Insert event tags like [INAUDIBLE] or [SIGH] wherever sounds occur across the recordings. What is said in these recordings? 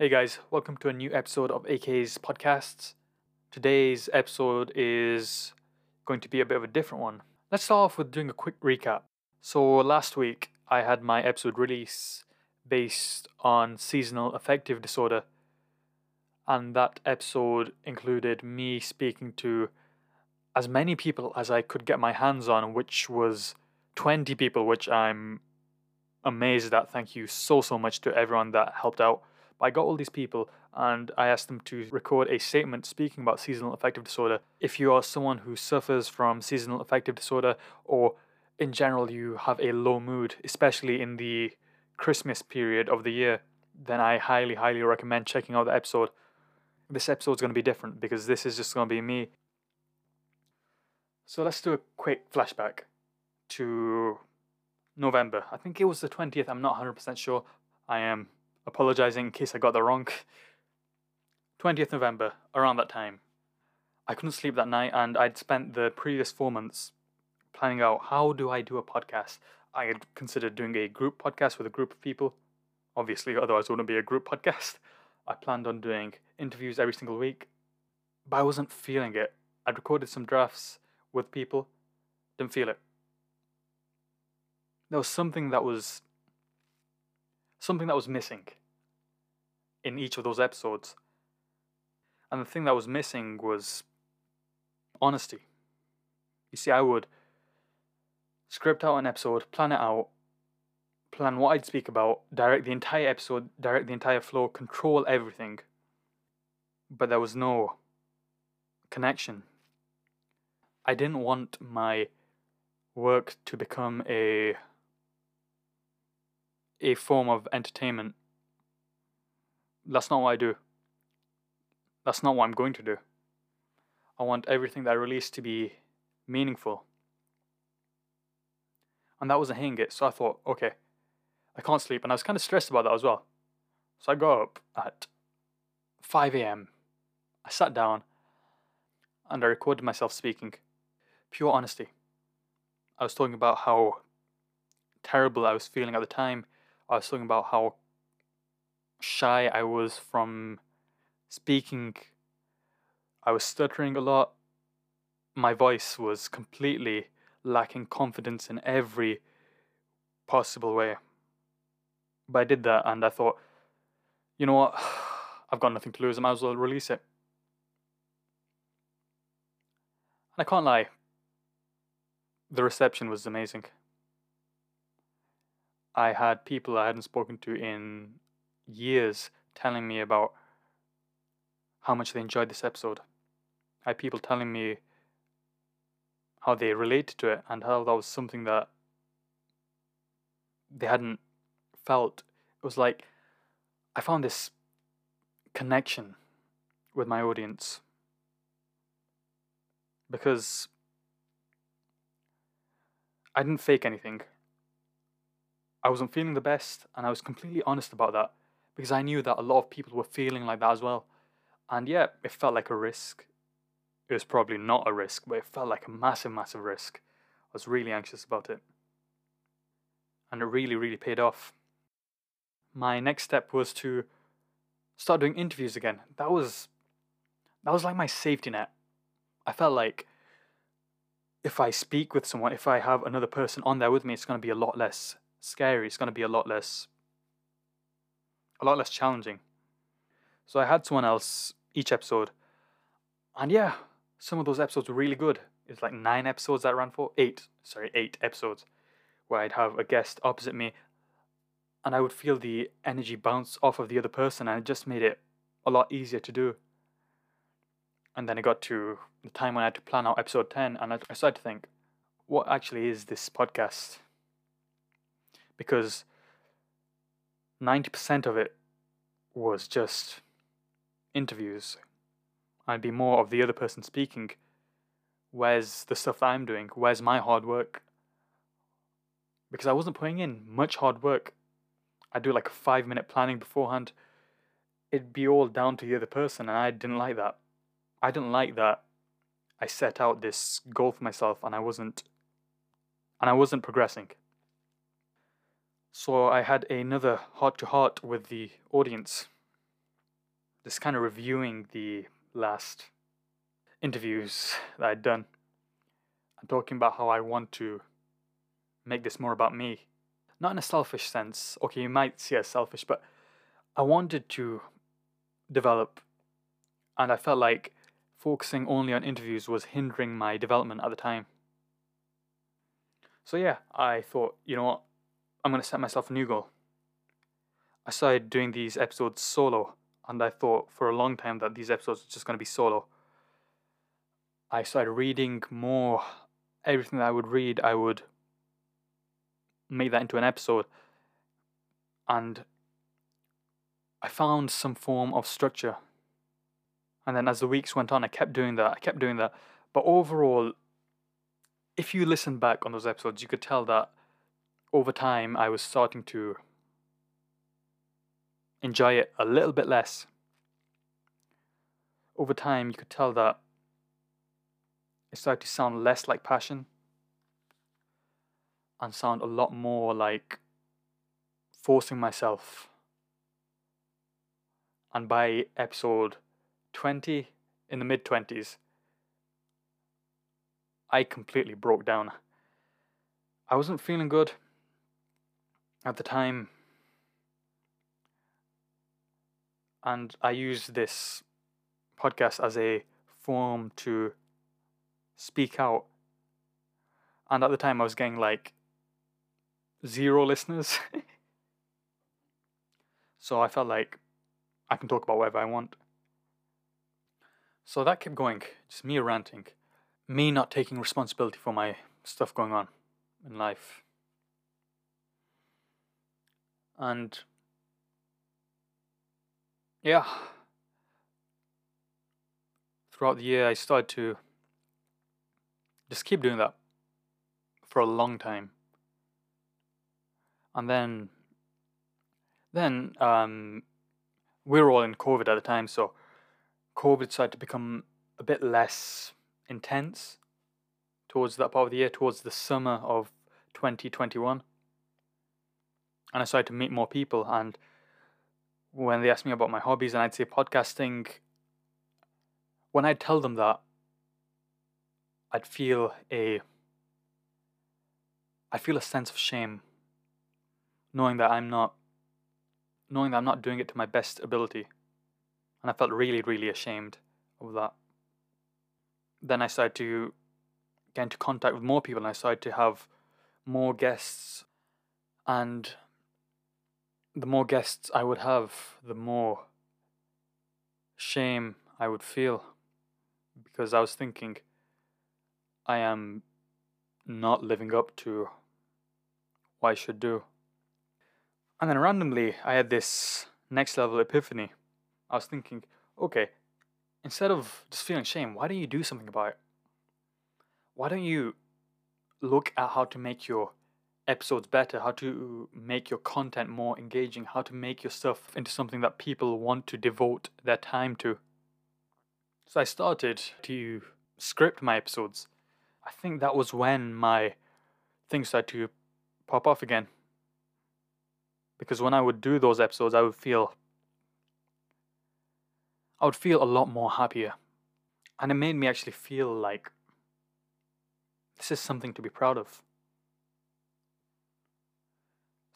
Hey guys, welcome to a new episode of AK's podcasts. Today's episode is going to be a bit of a different one. Let's start off with doing a quick recap. So, last week I had my episode release based on seasonal affective disorder, and that episode included me speaking to as many people as I could get my hands on, which was 20 people, which I'm amazed at. Thank you so, so much to everyone that helped out. I got all these people and I asked them to record a statement speaking about seasonal affective disorder. If you are someone who suffers from seasonal affective disorder or in general you have a low mood, especially in the Christmas period of the year, then I highly, highly recommend checking out the episode. This episode is going to be different because this is just going to be me. So let's do a quick flashback to November. I think it was the 20th, I'm not 100% sure. I am apologizing in case I got that wrong. 20th November, around that time. I couldn't sleep that night and I'd spent the previous four months planning out how do I do a podcast. I had considered doing a group podcast with a group of people. Obviously, otherwise it wouldn't be a group podcast. I planned on doing interviews every single week, but I wasn't feeling it. I'd recorded some drafts with people, didn't feel it. There was something that was something that was missing in each of those episodes. And the thing that was missing was honesty. You see, I would script out an episode, plan it out, plan what I'd speak about, direct the entire episode, direct the entire flow, control everything. But there was no connection. I didn't want my work to become a a form of entertainment. That's not what I do. That's not what I'm going to do. I want everything that I release to be meaningful. And that wasn't hitting it, so I thought, okay, I can't sleep. And I was kind of stressed about that as well. So I got up at 5 a.m. I sat down and I recorded myself speaking. Pure honesty. I was talking about how terrible I was feeling at the time I was talking about how shy I was from speaking. I was stuttering a lot. My voice was completely lacking confidence in every possible way. But I did that and I thought, you know what? [SIGHS] I've got nothing to lose. I might as well release it. And I can't lie, the reception was amazing. I had people I hadn't spoken to in years telling me about how much they enjoyed this episode. I had people telling me how they related to it and how that was something that they hadn't felt. It was like I found this connection with my audience because I didn't fake anything. I wasn't feeling the best, and I was completely honest about that because I knew that a lot of people were feeling like that as well. And yeah, it felt like a risk. It was probably not a risk, but it felt like a massive, massive risk. I was really anxious about it. And it really, really paid off. My next step was to start doing interviews again. That was that was like my safety net. I felt like if I speak with someone, if I have another person on there with me, it's going to be a lot less scary. It's going to be a lot less, a lot less challenging. So I had someone else each episode, and yeah, some of those episodes were really good. It's like nine episodes that I ran for, eight, sorry, eight episodes, where I'd have a guest opposite me, and I would feel the energy bounce off of the other person, and it just made it a lot easier to do. And then it got to the time when I had to plan out episode 10, and I started to think, what actually is this podcast? Because 90% of it was just interviews. I'd be more of the other person speaking. Where's the stuff that I'm doing? Where's my hard work? Because I wasn't putting in much hard work. I'd do like a five minute planning beforehand. It'd be all down to the other person, and I didn't like that. I didn't like that I set out this goal for myself and I wasn't and I wasn't progressing. So I had another heart to heart with the audience. just kind of reviewing the last interviews that I'd done and talking about how I want to make this more about me. Not in a selfish sense. Okay, you might see it as selfish, but I wanted to develop, and I felt like focusing only on interviews was hindering my development at the time. So, yeah, I thought, you know what, I'm going to set myself a new goal. I started doing these episodes solo, and I thought for a long time that these episodes were just going to be solo. I started reading more. Everything that I would read, I would make that into an episode. And I found some form of structure. And then as the weeks went on, I kept doing that. I kept doing that. But overall, if you listen back on those episodes, you could tell that over time I was starting to enjoy it a little bit less. Over time, you could tell that it started to sound less like passion and sound a lot more like forcing myself. And by episode 20, in the mid 20s, I completely broke down. I wasn't feeling good at the time. And I used this podcast as a form to speak out. And at the time, I was getting like zero listeners. [LAUGHS] so I felt like I can talk about whatever I want. So that kept going, just me ranting, me not taking responsibility for my stuff going on in life. And yeah, throughout the year, I started to just keep doing that for a long time and then then um, we were all in COVID at the time, so COVID started to become a bit less intense towards that part of the year, towards the summer of 2021. And I started to meet more people. And when they asked me about my hobbies, and I'd say podcasting, when I'd tell them that, I'd feel a I feel a sense of shame knowing that I'm not knowing that I'm not doing it to my best ability. And I felt really, really ashamed of that. Then I started to get into contact with more people and I started to have more guests. And the more guests I would have, the more shame I would feel. Because I was thinking, I am not living up to what I should do. And then randomly, I had this next level epiphany. I was thinking, okay, instead of just feeling shame, why don't you do something about it? Why don't you look at how to make your episodes better, how to make your content more engaging, how to make your stuff into something that people want to devote their time to? So I started to script my episodes. I think that was when my things started to pop off again because when I would do those episodes, I would feel I would feel a lot more happier. And it made me actually feel like this is something to be proud of.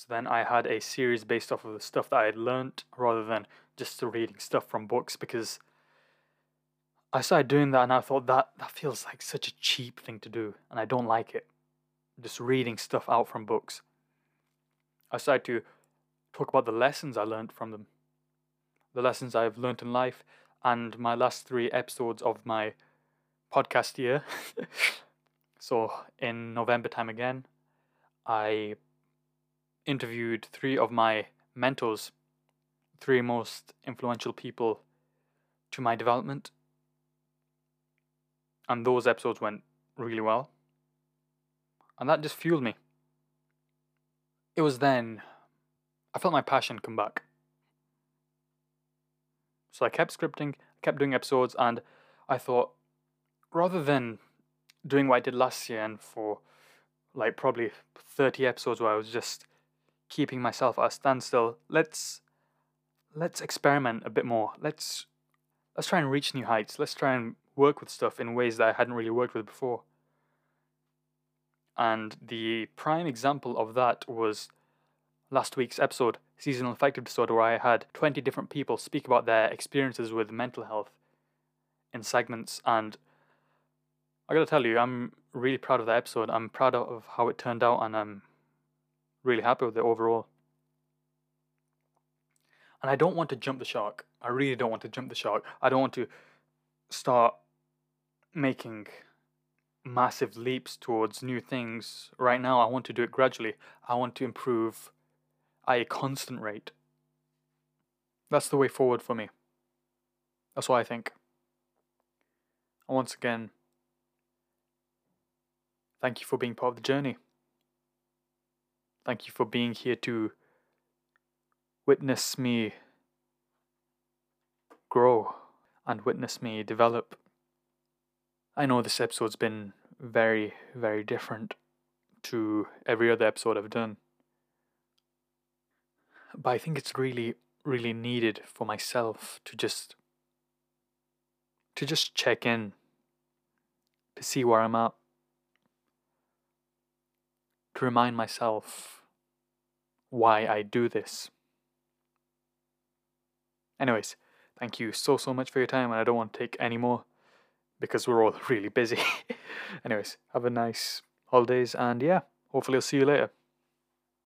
So then I had a series based off of the stuff that I had learnt rather than just reading stuff from books because I started doing that and I thought that that feels like such a cheap thing to do and I don't like it. Just reading stuff out from books. I started to talk about the lessons I learned from them, the lessons I've learned in life, and my last three episodes of my podcast year. [LAUGHS] so, in November time again, I interviewed three of my mentors, three most influential people to my development. And those episodes went really well. And that just fueled me. It was then I felt my passion come back. So I kept scripting, kept doing episodes, and I thought rather than doing what I did last year and for like probably 30 episodes where I was just keeping myself at a standstill, let's let's experiment a bit more. Let's let's try and reach new heights. Let's try and work with stuff in ways that I hadn't really worked with before. And the prime example of that was last week's episode, seasonal affective disorder, where I had 20 different people speak about their experiences with mental health in segments. And I gotta tell you, I'm really proud of that episode. I'm proud of how it turned out, and I'm really happy with it overall. And I don't want to jump the shark. I really don't want to jump the shark. I don't want to start making massive leaps towards new things right now. I want to do it gradually. I want to improve at a constant rate. That's the way forward for me. That's what I think. And once again, thank you for being part of the journey. Thank you for being here to witness me grow and witness me develop. I know this episode's been very, very different to every other episode I've done. But I think it's really, really needed for myself to just to just check in to see where I'm at. To remind myself why I do this. Anyways, thank you so, so much for your time, and I don't want to take any more because we're all [LAUGHS] really busy. [LAUGHS] Anyways, have a nice holidays, and yeah, hopefully I'll see you later.